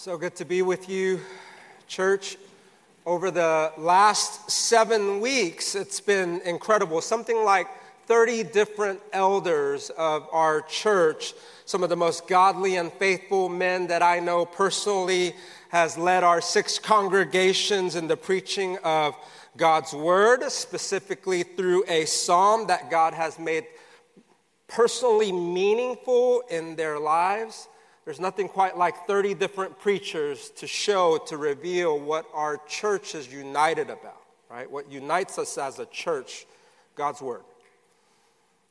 So good to be with you, church. Over the last seven weeks, it's been incredible. Something like 30 different elders of our church, some of the most godly and faithful men that I know personally, has led our six congregations in the preaching of God's word, specifically through a psalm that God has made personally meaningful in their lives. There's nothing quite like 30 different preachers to show, to reveal what our church is united about, right? What unites us as a church, God's Word.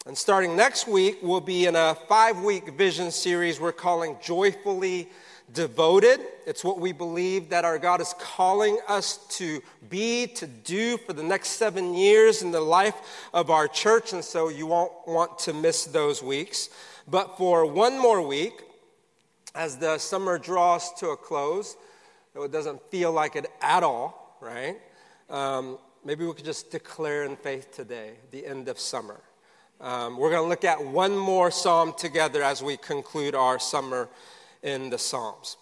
And starting next week, we'll be in a five week vision series we're calling Joyfully Devoted. It's what we believe that our God is calling us to be, to do for the next seven years in the life of our church. And so you won't want to miss those weeks. But for one more week, as the summer draws to a close, though it doesn't feel like it at all, right? Um, maybe we could just declare in faith today the end of summer. Um, we're going to look at one more psalm together as we conclude our summer in the Psalms.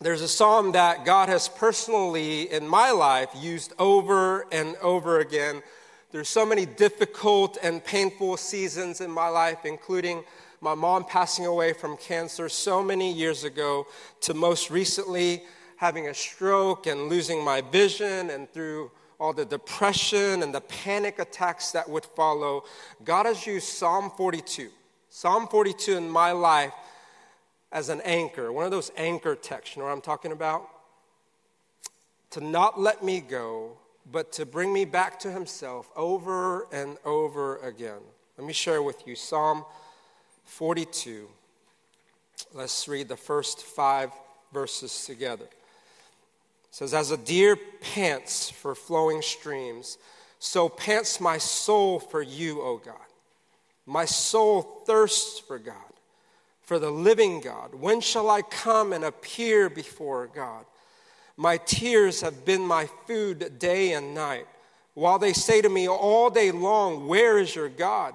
There's a psalm that God has personally, in my life, used over and over again. There's so many difficult and painful seasons in my life, including my mom passing away from cancer so many years ago, to most recently having a stroke and losing my vision, and through all the depression and the panic attacks that would follow, God has used Psalm 42, Psalm 42 in my life as an anchor, one of those anchor texts, you know what I'm talking about? To not let me go, but to bring me back to Himself over and over again. Let me share with you Psalm 42. Let's read the first five verses together. It says, As a deer pants for flowing streams, so pants my soul for you, O God. My soul thirsts for God, for the living God. When shall I come and appear before God? My tears have been my food day and night, while they say to me all day long, Where is your God?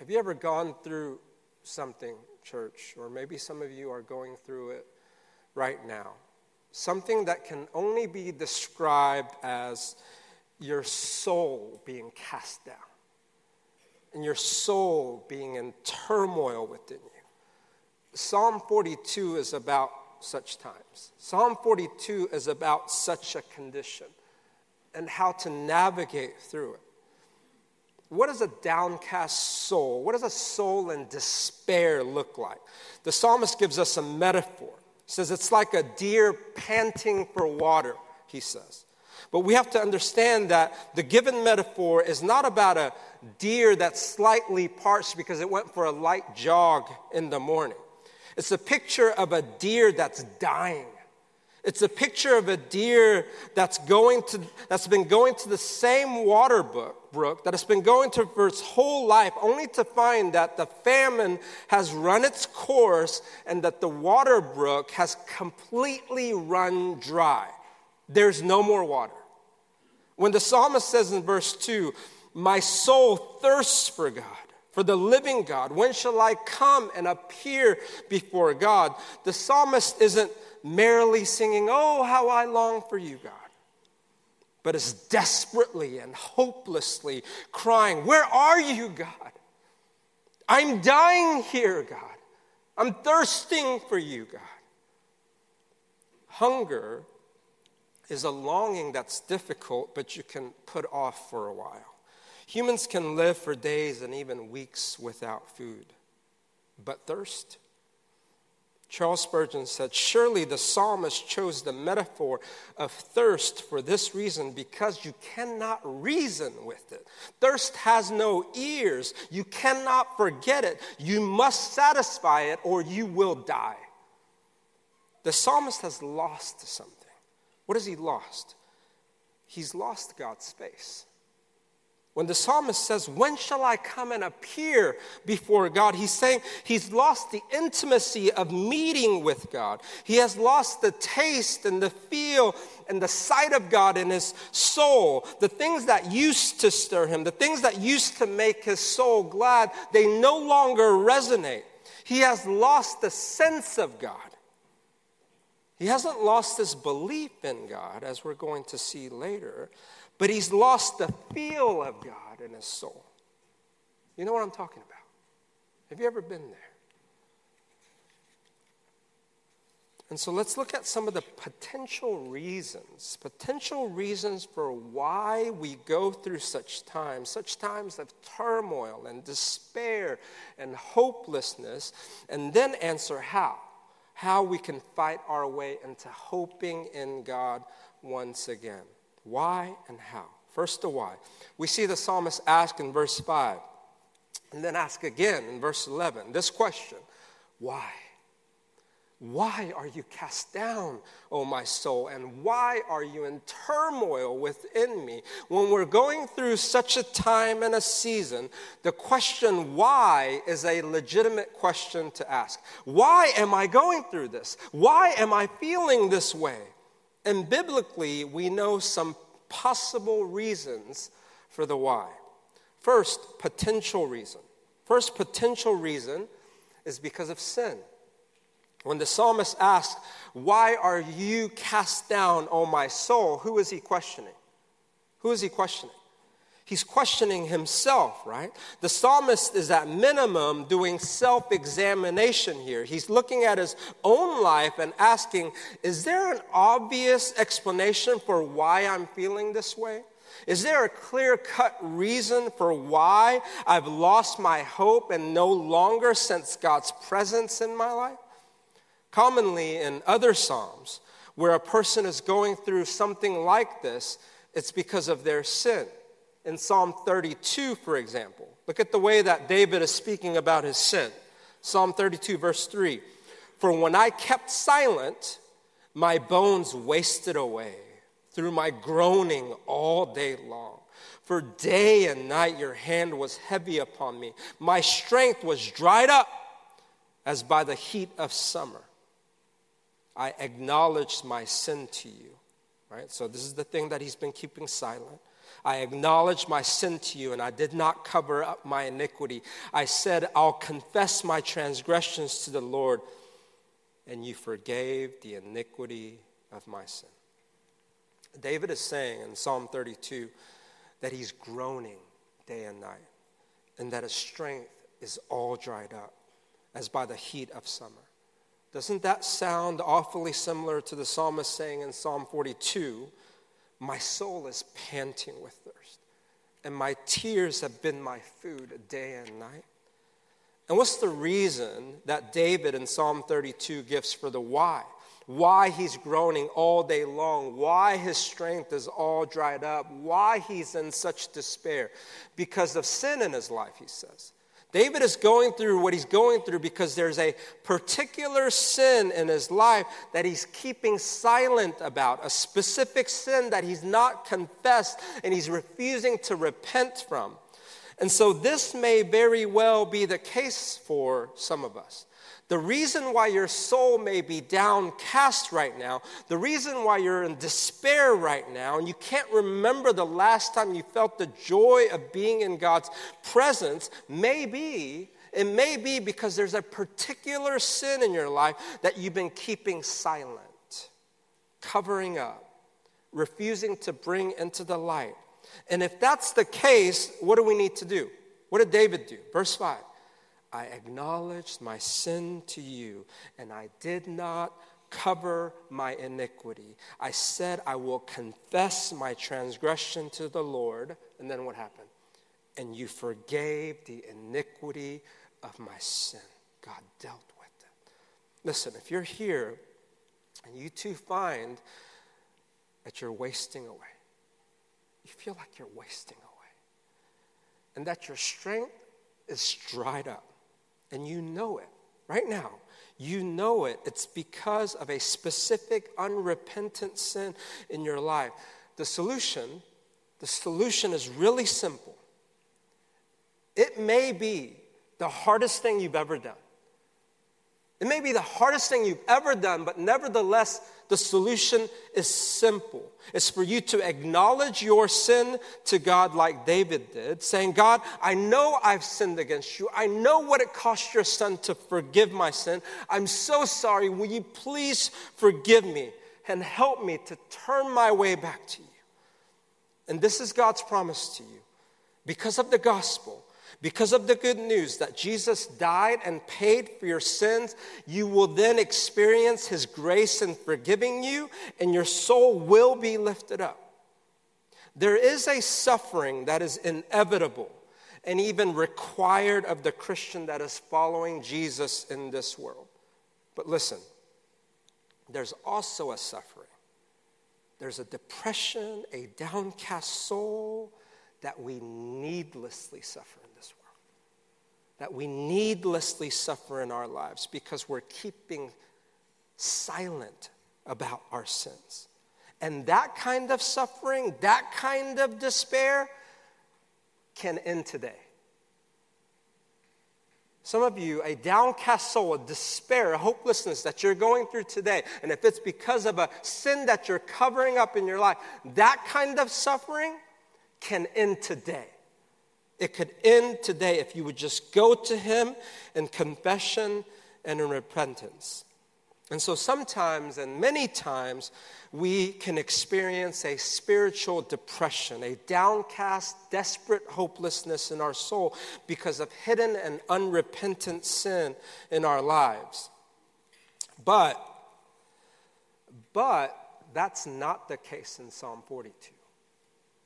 Have you ever gone through something, church, or maybe some of you are going through it right now? Something that can only be described as your soul being cast down and your soul being in turmoil within you. Psalm 42 is about such times. Psalm 42 is about such a condition and how to navigate through it. What does a downcast soul, what does a soul in despair look like? The psalmist gives us a metaphor. He says it's like a deer panting for water, he says. But we have to understand that the given metaphor is not about a deer that's slightly parched because it went for a light jog in the morning. It's a picture of a deer that's dying. It's a picture of a deer that's going to that's been going to the same water brook, that has been going to for its whole life, only to find that the famine has run its course and that the water brook has completely run dry. There's no more water. When the psalmist says in verse 2, My soul thirsts for God, for the living God, when shall I come and appear before God? The psalmist isn't merely singing, Oh, how I long for you, God, but is desperately and hopelessly crying, Where are you, God? I'm dying here, God. I'm thirsting for you, God. Hunger is a longing that's difficult, but you can put off for a while. Humans can live for days and even weeks without food, but thirst, Charles Spurgeon said, Surely the psalmist chose the metaphor of thirst for this reason because you cannot reason with it. Thirst has no ears. You cannot forget it. You must satisfy it or you will die. the psalmist has lost something. What has he lost? He's lost God's space. When the psalmist says, When shall I come and appear before God? He's saying he's lost the intimacy of meeting with God. He has lost the taste and the feel and the sight of God in his soul. The things that used to stir him, the things that used to make his soul glad, they no longer resonate. He has lost the sense of God. He hasn't lost his belief in God, as we're going to see later but he's lost the feel of God in his soul. You know what I'm talking about? Have you ever been there? And so let's look at some of the potential reasons, potential reasons for why we go through such times, such times of turmoil and despair and hopelessness, and then answer how. How we can fight our way into hoping in God once again. Why and how? First, the why. We see the psalmist ask in verse 5, and then ask again in verse 11 this question Why? Why are you cast down, O my soul? And why are you in turmoil within me? When we're going through such a time and a season, the question why is a legitimate question to ask. Why am I going through this? Why am I feeling this way? And biblically, we know some possible reasons for the why. First, potential reason. First, potential reason is because of sin. When the psalmist asks, Why are you cast down, O my soul? Who is he questioning? Who is he questioning? He's questioning himself, right? The psalmist is at minimum doing self examination here. He's looking at his own life and asking, Is there an obvious explanation for why I'm feeling this way? Is there a clear cut reason for why I've lost my hope and no longer sense God's presence in my life? Commonly in other Psalms, where a person is going through something like this, it's because of their sin in Psalm 32, for example. Look at the way that David is speaking about his sin. Psalm 32, verse 3 For when I kept silent, my bones wasted away through my groaning all day long. For day and night your hand was heavy upon me. My strength was dried up as by the heat of summer. I acknowledged my sin to you. Right? So, this is the thing that he's been keeping silent. I acknowledged my sin to you, and I did not cover up my iniquity. I said, I'll confess my transgressions to the Lord, and you forgave the iniquity of my sin. David is saying in Psalm 32 that he's groaning day and night, and that his strength is all dried up, as by the heat of summer. Doesn't that sound awfully similar to the psalmist saying in Psalm 42? My soul is panting with thirst, and my tears have been my food day and night. And what's the reason that David in Psalm 32 gives for the why? Why he's groaning all day long, why his strength is all dried up, why he's in such despair? Because of sin in his life, he says. David is going through what he's going through because there's a particular sin in his life that he's keeping silent about, a specific sin that he's not confessed and he's refusing to repent from. And so, this may very well be the case for some of us. The reason why your soul may be downcast right now, the reason why you're in despair right now, and you can't remember the last time you felt the joy of being in God's presence, may be, it may be because there's a particular sin in your life that you've been keeping silent, covering up, refusing to bring into the light. And if that's the case, what do we need to do? What did David do? Verse 5. I acknowledged my sin to you, and I did not cover my iniquity. I said, I will confess my transgression to the Lord. And then what happened? And you forgave the iniquity of my sin. God dealt with it. Listen, if you're here and you too find that you're wasting away, you feel like you're wasting away, and that your strength is dried up, and you know it right now. you know it. It's because of a specific unrepentant sin in your life. The solution, the solution is really simple. It may be the hardest thing you've ever done. It may be the hardest thing you've ever done, but nevertheless, the solution is simple. It's for you to acknowledge your sin to God like David did, saying, God, I know I've sinned against you. I know what it cost your son to forgive my sin. I'm so sorry. Will you please forgive me and help me to turn my way back to you? And this is God's promise to you. Because of the gospel, because of the good news that Jesus died and paid for your sins, you will then experience his grace in forgiving you, and your soul will be lifted up. There is a suffering that is inevitable and even required of the Christian that is following Jesus in this world. But listen, there's also a suffering. There's a depression, a downcast soul that we needlessly suffer in this world. that we needlessly suffer in our lives because we're keeping silent about our sins. And that kind of suffering, that kind of despair can end today. Some of you, a downcast soul, a despair, a hopelessness that you're going through today, and if it's because of a sin that you're covering up in your life, that kind of suffering can end today. It could end today if you would just go to Him in confession and in repentance. And so sometimes, and many times, we can experience a spiritual depression, a downcast, desperate hopelessness in our soul because of hidden and unrepentant sin in our lives. But, but that's not the case in Psalm 42.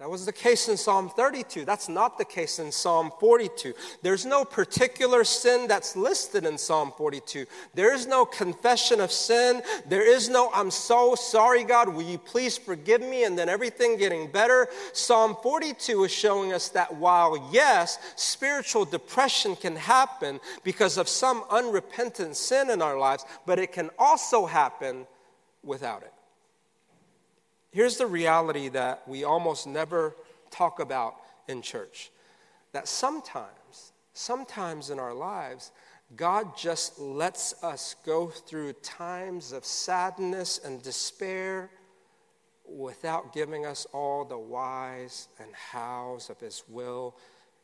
That was the case in Psalm 32. That's not the case in Psalm 42. There's no particular sin that's listed in Psalm 42. There is no confession of sin. There is no, I'm so sorry, God, will you please forgive me? And then everything getting better. Psalm 42 is showing us that while, yes, spiritual depression can happen because of some unrepentant sin in our lives, but it can also happen without it. Here's the reality that we almost never talk about in church that sometimes, sometimes in our lives, God just lets us go through times of sadness and despair without giving us all the whys and hows of His will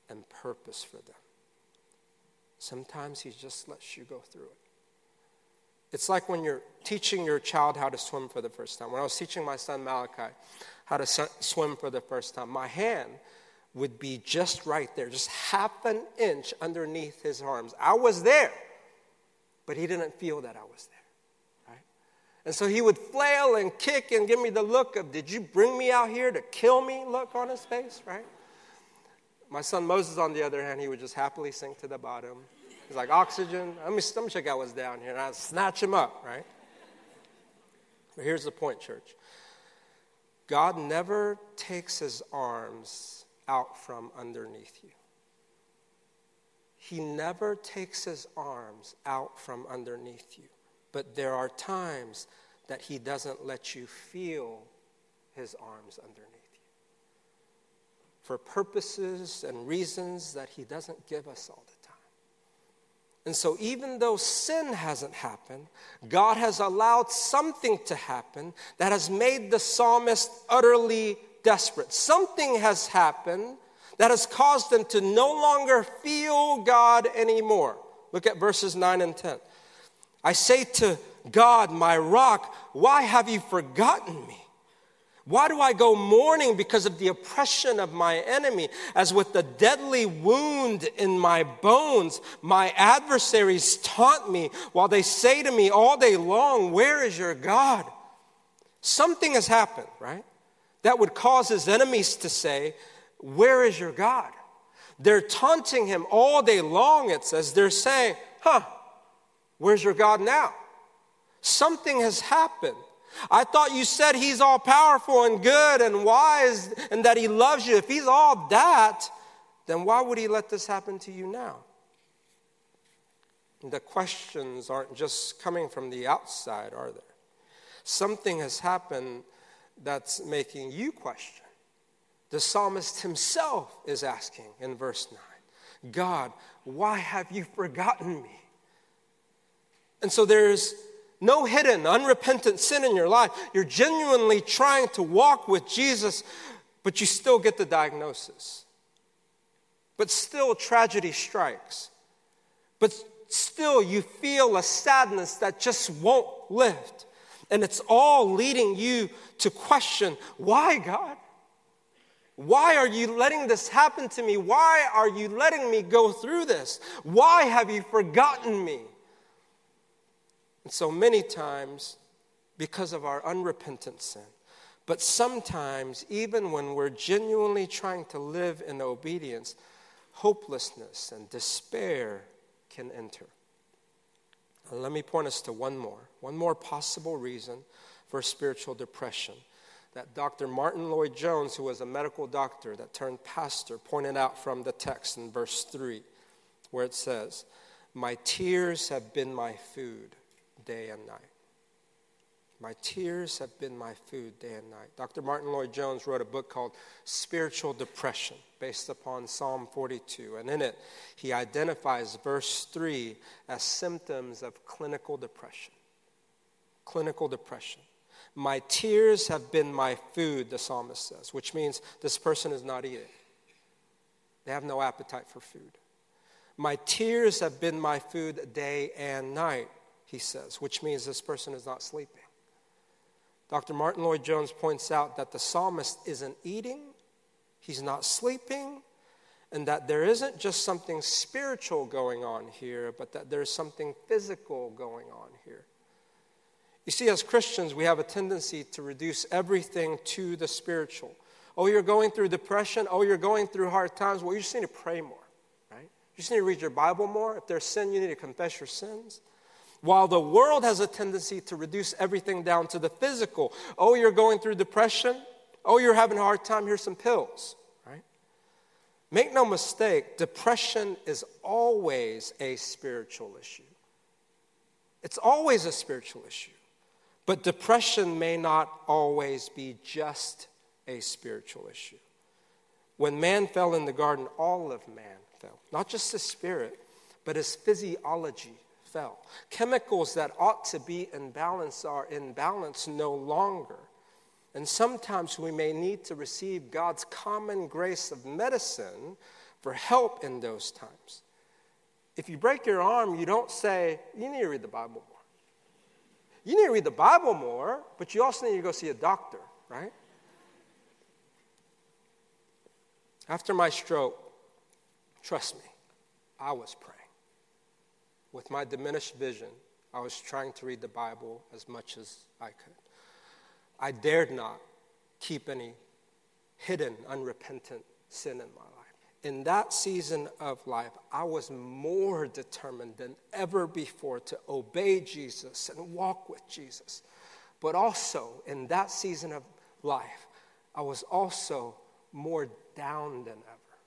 and purpose for them. Sometimes He just lets you go through it. It's like when you're teaching your child how to swim for the first time. When I was teaching my son Malachi how to swim for the first time, my hand would be just right there, just half an inch underneath his arms. I was there, but he didn't feel that I was there, right? And so he would flail and kick and give me the look of, Did you bring me out here to kill me? look on his face, right? My son Moses, on the other hand, he would just happily sink to the bottom He's like, oxygen. Let me, let me check out what's down here. And I snatch him up, right? Here's the point, church God never takes his arms out from underneath you. He never takes his arms out from underneath you. But there are times that he doesn't let you feel his arms underneath you for purposes and reasons that he doesn't give us all and so, even though sin hasn't happened, God has allowed something to happen that has made the psalmist utterly desperate. Something has happened that has caused them to no longer feel God anymore. Look at verses 9 and 10. I say to God, my rock, why have you forgotten me? Why do I go mourning because of the oppression of my enemy? As with the deadly wound in my bones, my adversaries taunt me while they say to me all day long, Where is your God? Something has happened, right? That would cause his enemies to say, Where is your God? They're taunting him all day long, it says. They're saying, Huh, where's your God now? Something has happened. I thought you said he's all powerful and good and wise and that he loves you. If he's all that, then why would he let this happen to you now? The questions aren't just coming from the outside, are they? Something has happened that's making you question. The psalmist himself is asking in verse 9 God, why have you forgotten me? And so there's no hidden, unrepentant sin in your life. You're genuinely trying to walk with Jesus, but you still get the diagnosis. But still, tragedy strikes. But still, you feel a sadness that just won't lift. And it's all leading you to question why, God? Why are you letting this happen to me? Why are you letting me go through this? Why have you forgotten me? And so many times, because of our unrepentant sin, but sometimes, even when we're genuinely trying to live in obedience, hopelessness and despair can enter. Let me point us to one more, one more possible reason for spiritual depression that Dr. Martyn Lloyd-Jones, who was a medical doctor that turned pastor, pointed out from the text in verse 3, where it says, My tears have been my food day and night. My tears have been my food day and night. Dr. Martyn Lloyd-Jones wrote a book called Spiritual Depression, based upon Psalm 42. And in it, he identifies verse 3 as symptoms of clinical depression. Clinical depression. My tears have been my food, the psalmist says, which means this person is not eating. They have no appetite for food. My tears have been my food day and night, he says, which means this person is not sleeping. Dr. Martyn Lloyd-Jones points out that the psalmist isn't eating, he's not sleeping, and that there isn't just something spiritual going on here, but that there's something physical going on here. You see, as Christians, we have a tendency to reduce everything to the spiritual. Oh, you're going through depression. Oh, you're going through hard times. Well, you just need to pray more, right? You just need to read your Bible more. If there's sin, you need to confess your sins. While the world has a tendency to reduce everything down to the physical. Oh, you're going through depression. Oh, you're having a hard time. Here's some pills, right? Make no mistake, depression is always a spiritual issue. It's always a spiritual issue. But depression may not always be just a spiritual issue. When man fell in the garden, all of man fell. Not just his spirit, but his physiology fell. Chemicals that ought to be in balance are in balance no longer. And sometimes we may need to receive God's common grace of medicine for help in those times. If you break your arm, you don't say, You need to read the Bible more. You need to read the Bible more, but you also need to go see a doctor, right? After my stroke, trust me, I was praying. With my diminished vision, I was trying to read the Bible as much as I could. I dared not keep any hidden, unrepentant sin in my life. In that season of life, I was more determined than ever before to obey Jesus and walk with Jesus. But also, in that season of life, I was also more down than ever,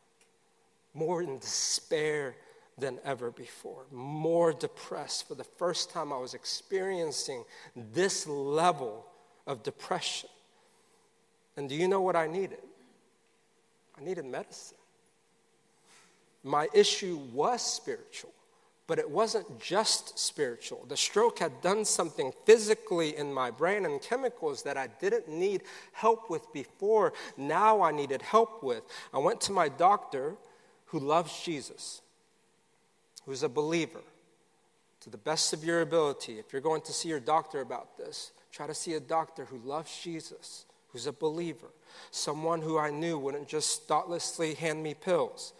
more in despair than ever before, more depressed. For the first time, I was experiencing this level of depression. And do you know what I needed? I needed medicine. My issue was spiritual, but it wasn't just spiritual. The stroke had done something physically in my brain and chemicals that I didn't need help with before. Now I needed help with. I went to my doctor who loves Jesus who's a believer to the best of your ability. If you're going to see your doctor about this, try to see a doctor who loves Jesus, who's a believer, someone who I knew wouldn't just thoughtlessly hand me pills.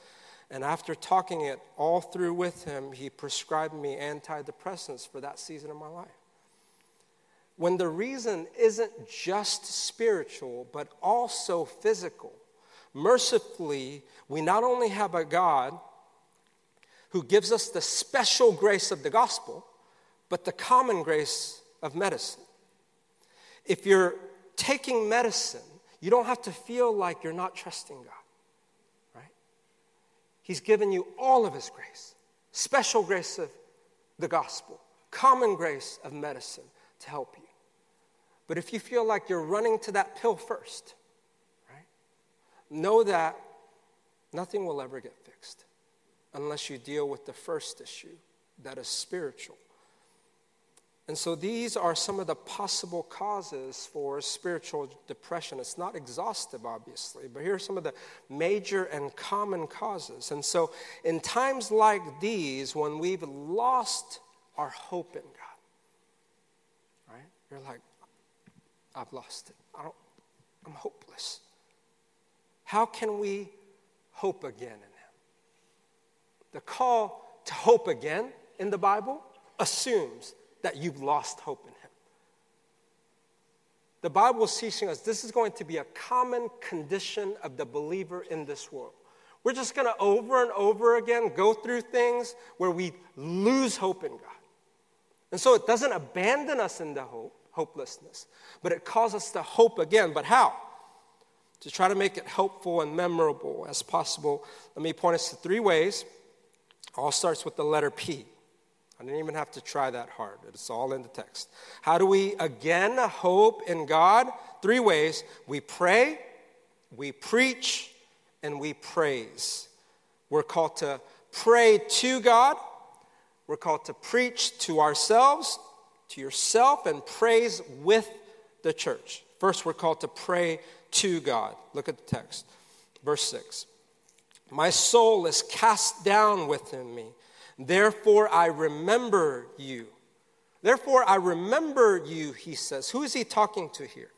And after talking it all through with him, he prescribed me antidepressants for that season of my life. When the reason isn't just spiritual, but also physical, mercifully, we not only have a God who gives us the special grace of the gospel, but the common grace of medicine. If you're taking medicine, you don't have to feel like you're not trusting God, right? He's given you all of His grace, special grace of the gospel, common grace of medicine to help you. But if you feel like you're running to that pill first, right, know that nothing will ever get fixed unless you deal with the first issue that is spiritual. And so these are some of the possible causes for spiritual depression. It's not exhaustive, obviously, but here are some of the major and common causes. And so, in times like these, when we've lost our hope in God, right? You're like, I've lost it. I don't, I'm hopeless. How can we hope again? The call to hope again in the Bible assumes that you've lost hope in Him. The Bible is teaching us this is going to be a common condition of the believer in this world. We're just going to over and over again go through things where we lose hope in God. And so it doesn't abandon us in the hope, hopelessness, but it calls us to hope again. But how? To try to make it helpful and memorable as possible, let me point us to three ways. All starts with the letter P. I didn't even have to try that hard. It's all in the text. How do we again hope in God? Three ways we pray, we preach, and we praise. We're called to pray to God, we're called to preach to ourselves, to yourself, and praise with the church. First, we're called to pray to God. Look at the text, verse 6. My soul is cast down within me. Therefore, I remember you. Therefore, I remember you, he says. Who is he talking to here?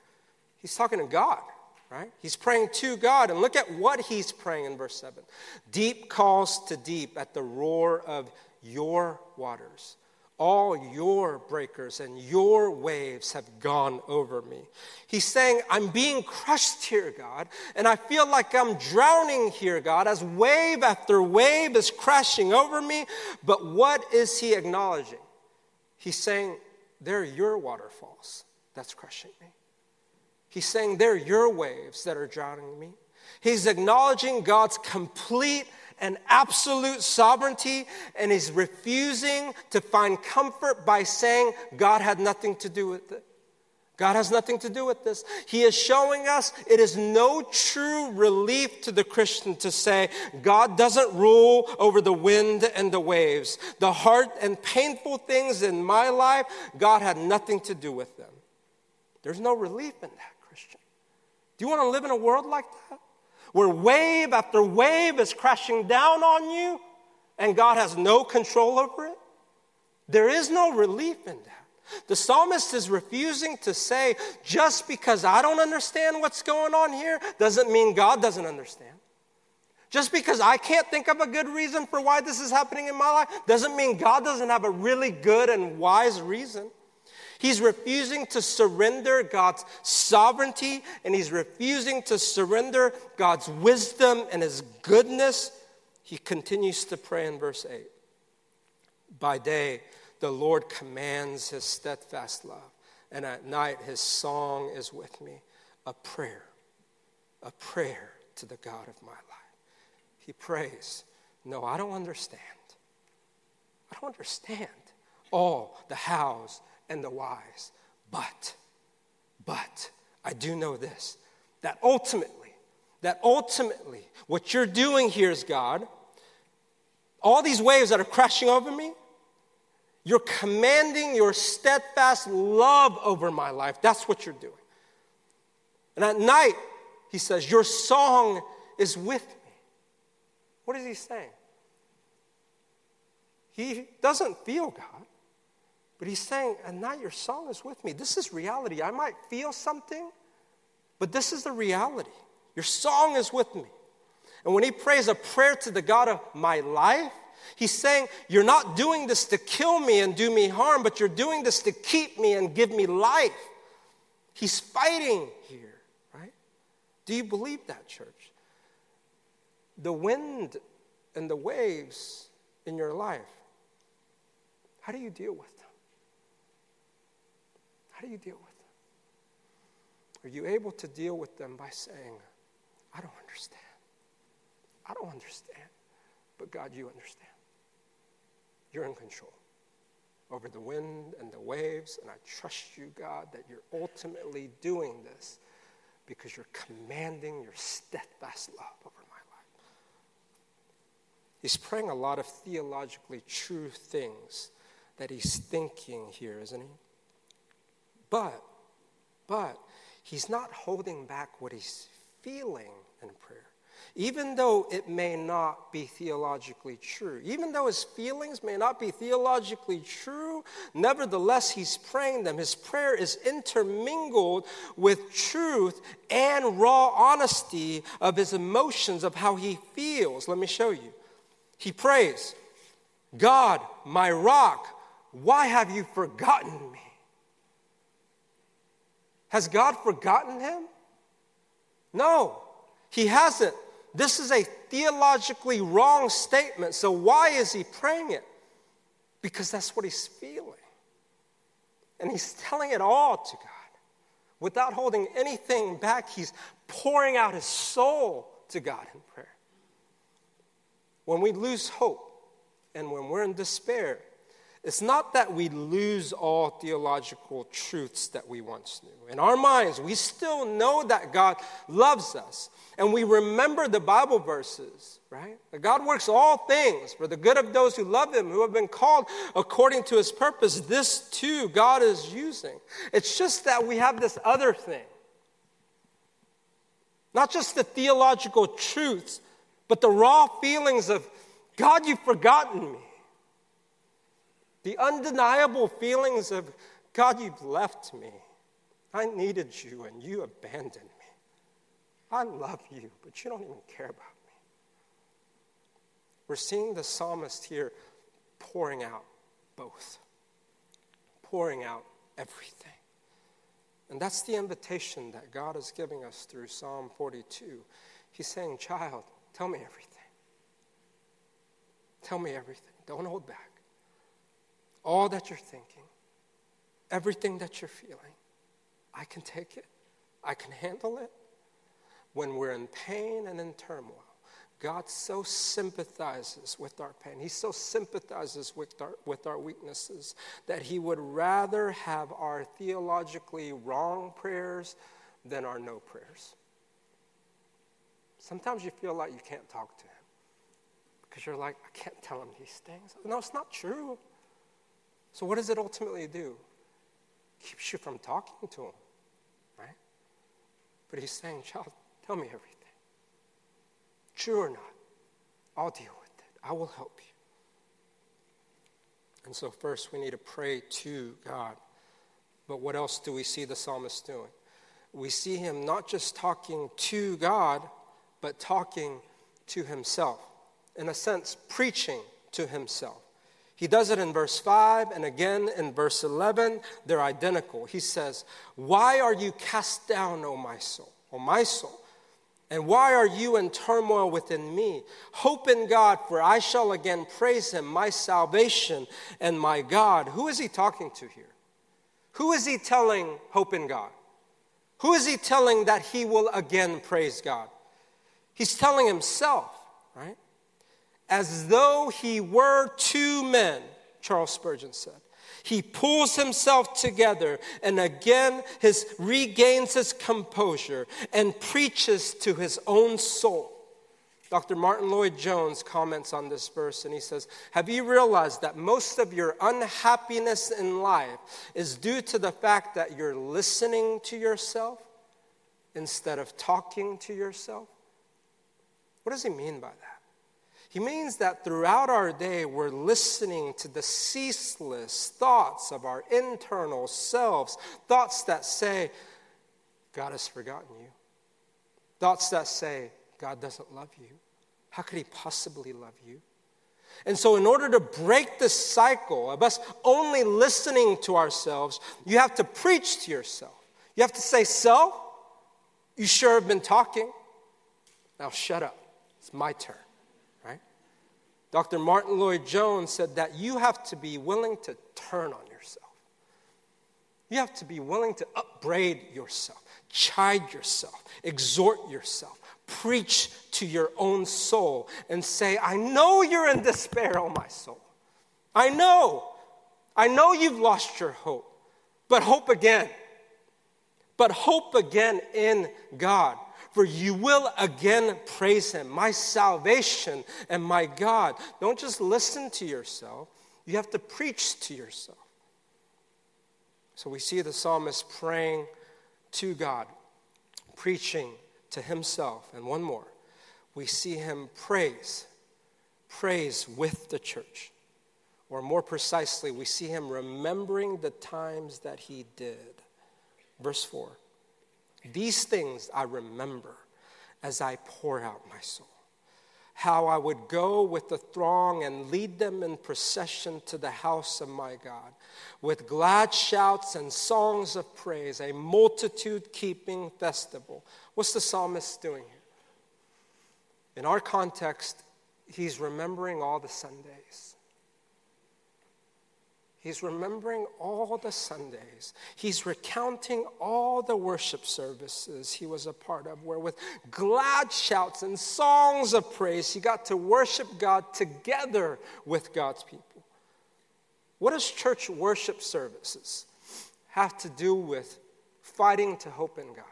He's talking to God, right? He's praying to God. And look at what he's praying in verse 7 Deep calls to deep at the roar of your waters. All your breakers and your waves have gone over me. He's saying, I'm being crushed here, God, and I feel like I'm drowning here, God, as wave after wave is crashing over me. But what is he acknowledging? He's saying, They're your waterfalls that's crushing me. He's saying, They're your waves that are drowning me. He's acknowledging God's complete and absolute sovereignty, and he's refusing to find comfort by saying God had nothing to do with it. God has nothing to do with this. He is showing us it is no true relief to the Christian to say, God doesn't rule over the wind and the waves. The hard and painful things in my life, God had nothing to do with them. There's no relief in that, Christian. Do you want to live in a world like that? Where wave after wave is crashing down on you and God has no control over it? There is no relief in that. The psalmist is refusing to say, just because I don't understand what's going on here doesn't mean God doesn't understand. Just because I can't think of a good reason for why this is happening in my life doesn't mean God doesn't have a really good and wise reason. He's refusing to surrender God's sovereignty and he's refusing to surrender God's wisdom and his goodness. He continues to pray in verse 8. By day, the Lord commands his steadfast love, and at night, his song is with me a prayer, a prayer to the God of my life. He prays, No, I don't understand. I don't understand all the hows and the whys. But, but, I do know this that ultimately, that ultimately, what you're doing here is God, all these waves that are crashing over me, you're commanding your steadfast love over my life. That's what you're doing. And at night, he says, Your song is with me. What is he saying? He doesn't feel God. But he's saying, and now your song is with me. This is reality. I might feel something, but this is the reality. Your song is with me. And when he prays a prayer to the God of my life, he's saying, You're not doing this to kill me and do me harm, but you're doing this to keep me and give me life. He's fighting here, right? Do you believe that, church? The wind and the waves in your life, how do you deal with how do you deal with them? Are you able to deal with them by saying, I don't understand? I don't understand. But God, you understand. You're in control. over the wind and the waves. And I trust you, God, that you're ultimately doing this because you're commanding your steadfast love over my life. He's praying a lot of theologically true things that he's thinking here, isn't he? But, but, he's not holding back what he's feeling in prayer even though it may not be theologically true, even though his feelings may not be theologically true, nevertheless, he's praying them. His prayer is intermingled with truth and raw honesty of his emotions, of how he feels. Let me show you. He prays, God, my rock, why have you forgotten me? Has God forgotten him? No, he hasn't. This is a theologically wrong statement. So, why is he praying it? Because that's what he's feeling. And he's telling it all to God. Without holding anything back, he's pouring out his soul to God in prayer. When we lose hope and when we're in despair, it's not that we lose all theological truths that we once knew. In our minds, we still know that God loves us. And we remember the Bible verses, right? That God works all things for the good of those who love Him, who have been called according to His purpose. This too, God is using. It's just that we have this other thing. Not just the theological truths, but the raw feelings of, God, you've forgotten me. The undeniable feelings of, God, you've left me. I needed you and you abandoned me. I love you, but you don't even care about me. We're seeing the psalmist here pouring out both, pouring out everything. And that's the invitation that God is giving us through Psalm 42. He's saying, Child, tell me everything. Tell me everything. Don't hold back all that you're thinking, everything that you're feeling. I can take it, I can handle it. When we're in pain and in turmoil, God so sympathizes with our pain. He so sympathizes with our, with our weaknesses that He would rather have our theologically wrong prayers than our no prayers. Sometimes you feel like you can't talk to Him because you're like, I can't tell Him these things. No, it's not true. So, what does it ultimately do? keeps you from talking to him, right? But he's saying, Child, tell me everything. True or not, I'll deal with it. I will help you. And so, first, we need to pray to God. But what else do we see the psalmist doing? We see him not just talking to God, but talking to himself. In a sense, preaching to himself. He does it in verse 5 and again in verse 11. They're identical. He says, Why are you cast down, O my soul? O my soul. And why are you in turmoil within me? Hope in God, for I shall again praise him, my salvation and my God. Who is he talking to here? Who is he telling hope in God? Who is he telling that he will again praise God? He's telling himself, right? As though he were two men, Charles Spurgeon said. He pulls himself together and again his, regains his composure and preaches to his own soul. Dr. Martyn Lloyd-Jones comments on this verse and he says, Have you realized that most of your unhappiness in life is due to the fact that you're listening to yourself instead of talking to yourself? What does he mean by that? He means that throughout our day, we're listening to the ceaseless thoughts of our internal selves, thoughts that say, God has forgotten you, thoughts that say, God doesn't love you. How could He possibly love you? And so, in order to break this cycle of us only listening to ourselves, you have to preach to yourself. You have to say, Self, you sure have been talking. Now shut up. It's my turn. Dr. Martyn Lloyd-Jones said that you have to be willing to turn on yourself. You have to be willing to upbraid yourself, chide yourself, exhort yourself, preach to your own soul, and say, I know you're in despair, oh my soul. I know. I know you've lost your hope, but hope again. But hope again in God, for you will again praise Him, my salvation and my God. Don't just listen to yourself, you have to preach to yourself. So we see the psalmist praying to God, preaching to himself. And one more, we see him praise, praise with the church. Or more precisely, we see him remembering the times that he did. Verse 4 These things I remember as I pour out my soul how I would go with the throng and lead them in procession to the house of my God, with glad shouts and songs of praise, a multitude keeping festival. What's the psalmist doing here? In our context, he's remembering all the Sundays. He's remembering all the Sundays. He's recounting all the worship services he was a part of, where with glad shouts and songs of praise, he got to worship God together with God's people. What does church worship services have to do with fighting to hope in God?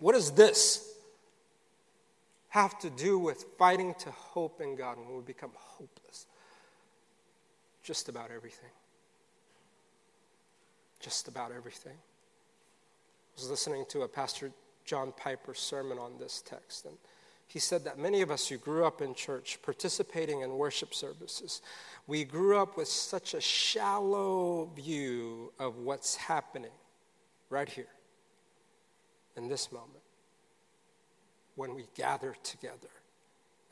What does this have to do with fighting to hope in God when we become hopeless? Just about everything. Just about everything. I was listening to a Pastor John Piper sermon on this text, and he said that many of us who grew up in church participating in worship services, we grew up with such a shallow view of what's happening right here in this moment when we gather together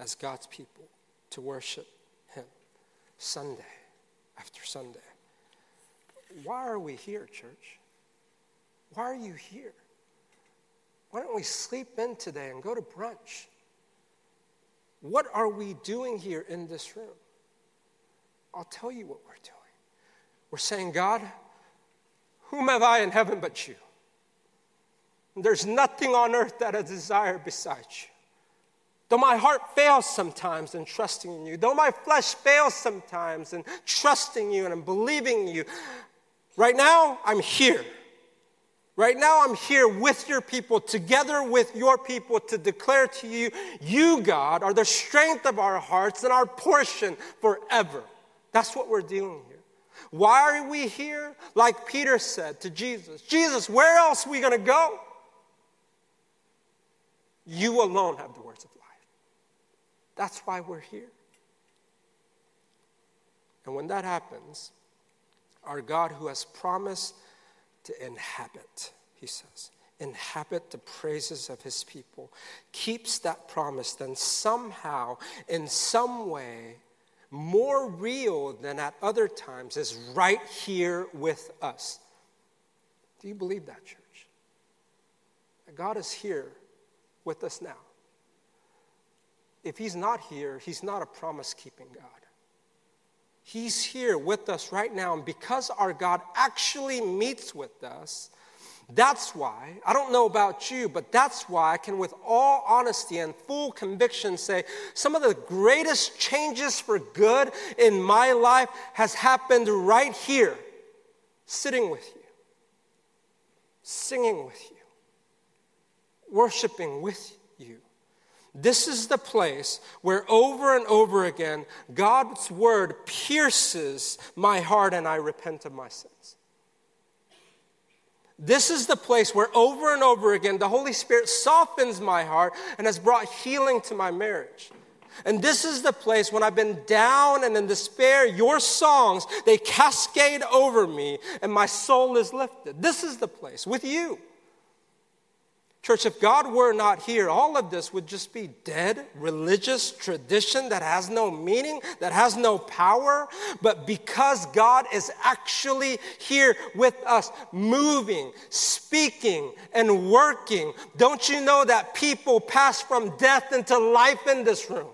as God's people to worship Him Sunday after Sunday. Why are we here, church? Why are you here? Why don't we sleep in today and go to brunch? What are we doing here in this room? I'll tell you what we're doing. We're saying, God, whom have I in heaven but you? There's nothing on earth that I desire besides you. Though my heart fails sometimes in trusting in you, though my flesh fails sometimes in trusting you and in believing you, right now I'm here. Right now I'm here with your people, together with your people, to declare to you, you, God, are the strength of our hearts and our portion forever. That's what we're doing here. Why are we here? Like Peter said to Jesus, Jesus, where else are we going to go? You alone have the words of that's why we're here. And when that happens, our God, who has promised to inhabit, he says, inhabit the praises of his people, keeps that promise, then somehow, in some way, more real than at other times, is right here with us. Do you believe that, church? God is here with us now if he's not here, he's not a promise keeping God. He's here with us right now. And because our God actually meets with us, that's why, I don't know about you, but that's why I can, with all honesty and full conviction, say some of the greatest changes for good in my life has happened right here, sitting with you, singing with you, worshiping with you. This is the place where over and over again God's word pierces my heart and I repent of my sins. This is the place where over and over again the Holy Spirit softens my heart and has brought healing to my marriage. And this is the place when I've been down and in despair, your songs, they cascade over me and my soul is lifted. This is the place with you. Church, if God were not here, all of this would just be dead religious tradition that has no meaning, that has no power. But because God is actually here with us, moving, speaking, and working, don't you know that people pass from death into life in this room?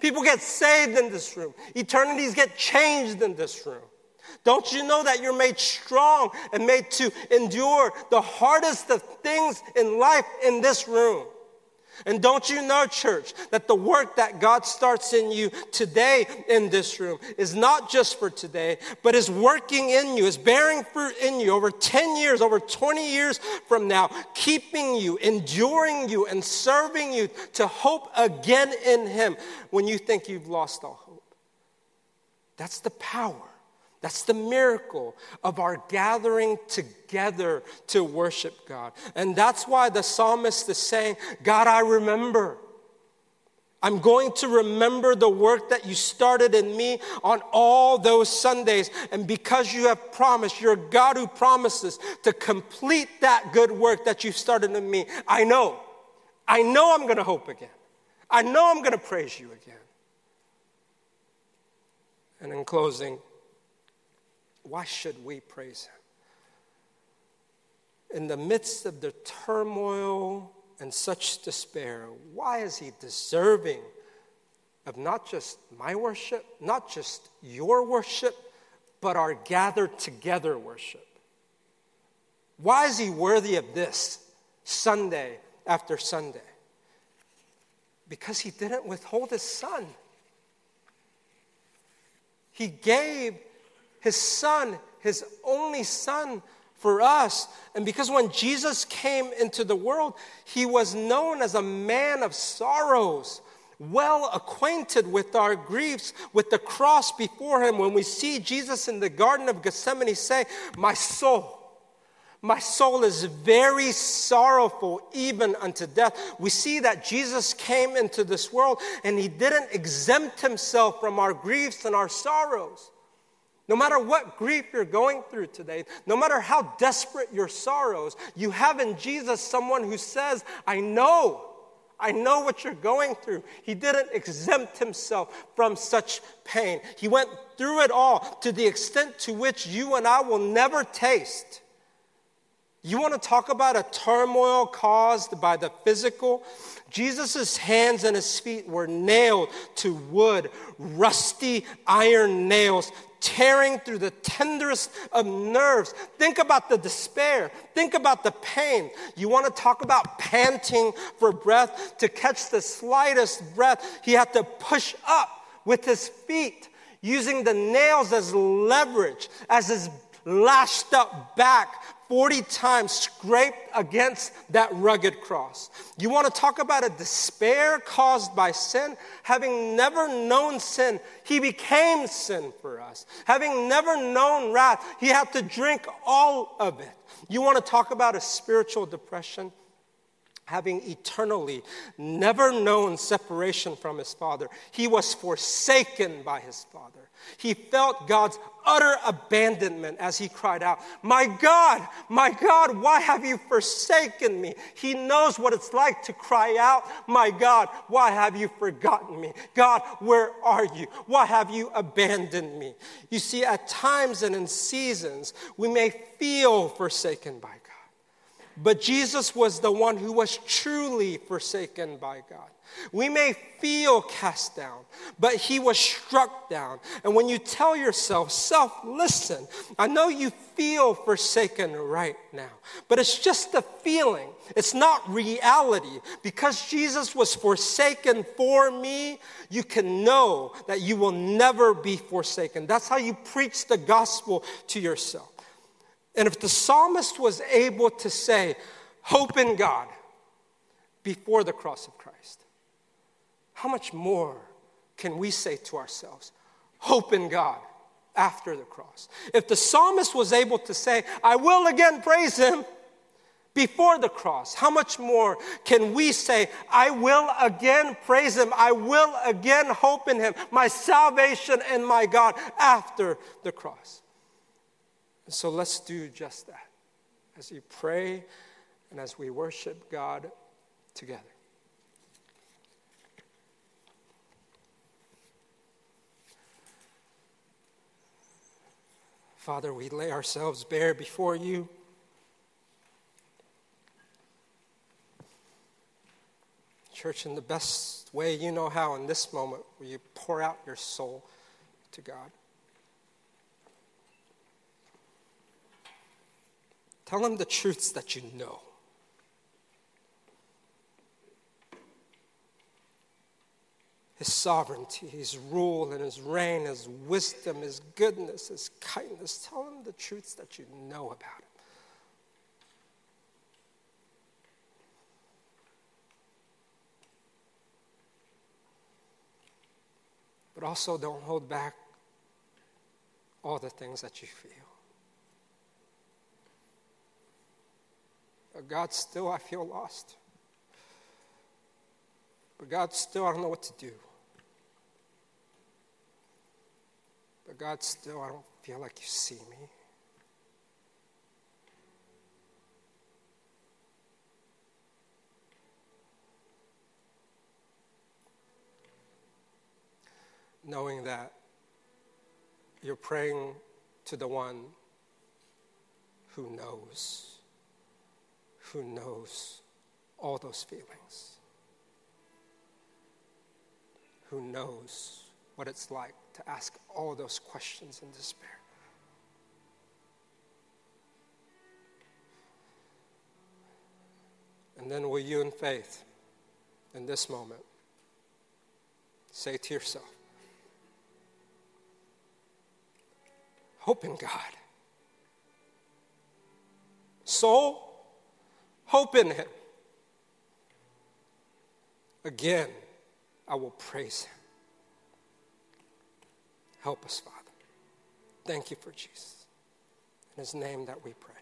People get saved in this room, eternities get changed in this room. Don't you know that you're made strong and made to endure the hardest of things in life in this room? And don't you know, church, that the work that God starts in you today in this room is not just for today, but is working in you, is bearing fruit in you over 10 years, over 20 years from now, keeping you, enduring you, and serving you to hope again in Him when you think you've lost all hope. That's the power that's the miracle of our gathering together to worship God. And that's why the psalmist is saying, God, I remember. I'm going to remember the work that you started in me on all those Sundays. And because you have promised, you're God who promises to complete that good work that you started in me. I know. I know I'm going to hope again. I know I'm going to praise you again. And in closing, why should we praise Him? In the midst of the turmoil and such despair, why is He deserving of not just my worship, not just your worship, but our gathered together worship? Why is He worthy of this Sunday after Sunday? Because He didn't withhold His Son. He gave his son, his only son for us. And because when Jesus came into the world, he was known as a man of sorrows, well acquainted with our griefs, with the cross before him. When we see Jesus in the Garden of Gethsemane say, My soul, my soul is very sorrowful, even unto death. We see that Jesus came into this world and he didn't exempt himself from our griefs and our sorrows. No matter what grief you're going through today, no matter how desperate your sorrows, you have in Jesus someone who says, I know, I know what you're going through. He didn't exempt himself from such pain. He went through it all to the extent to which you and I will never taste. You want to talk about a turmoil caused by the physical? Jesus' hands and his feet were nailed to wood, rusty iron nails tearing through the tenderest of nerves. Think about the despair. Think about the pain. You want to talk about panting for breath? To catch the slightest breath, he had to push up with his feet, using the nails as leverage, as his lashed up back 40 times scraped against that rugged cross. You want to talk about a despair caused by sin? Having never known sin, he became sin for us. Having never known wrath, he had to drink all of it. You want to talk about a spiritual depression? having eternally never known separation from his father, he was forsaken by his father. He felt God's utter abandonment as he cried out, My God, my God, why have you forsaken me? He knows what it's like to cry out, My God, why have you forgotten me? God, where are you? Why have you abandoned me? You see, at times and in seasons, we may feel forsaken by God. But Jesus was the one who was truly forsaken by God. We may feel cast down, but he was struck down. And when you tell yourself, self, listen, I know you feel forsaken right now, but it's just a feeling. It's not reality. Because Jesus was forsaken for me, you can know that you will never be forsaken. That's how you preach the gospel to yourself. And if the psalmist was able to say, hope in God before the cross of Christ, how much more can we say to ourselves, hope in God after the cross? If the psalmist was able to say, I will again praise him before the cross, how much more can we say, I will again praise him, I will again hope in him, my salvation and my God after the cross? So let's do just that as we pray and as we worship God together. Father, we lay ourselves bare before you. Church, in the best way you know how, in this moment, will you pour out your soul to God? Tell him the truths that you know. His sovereignty, His rule, and His reign, His wisdom, His goodness, His kindness. Tell Him the truths that you know about Him. But also, don't hold back all the things that you feel. But God, still, I feel lost. But God, still, I don't know what to do. But God, still, I don't feel like you see me. Knowing that you're praying to the one who knows, who knows all those feelings, who knows what it's like to ask all those questions in despair. And then will you, in faith, in this moment, say to yourself, hope in God. Soul, hope in Him. Again, I will praise Him. Help us, Father. Thank you for Jesus. In his name that we pray.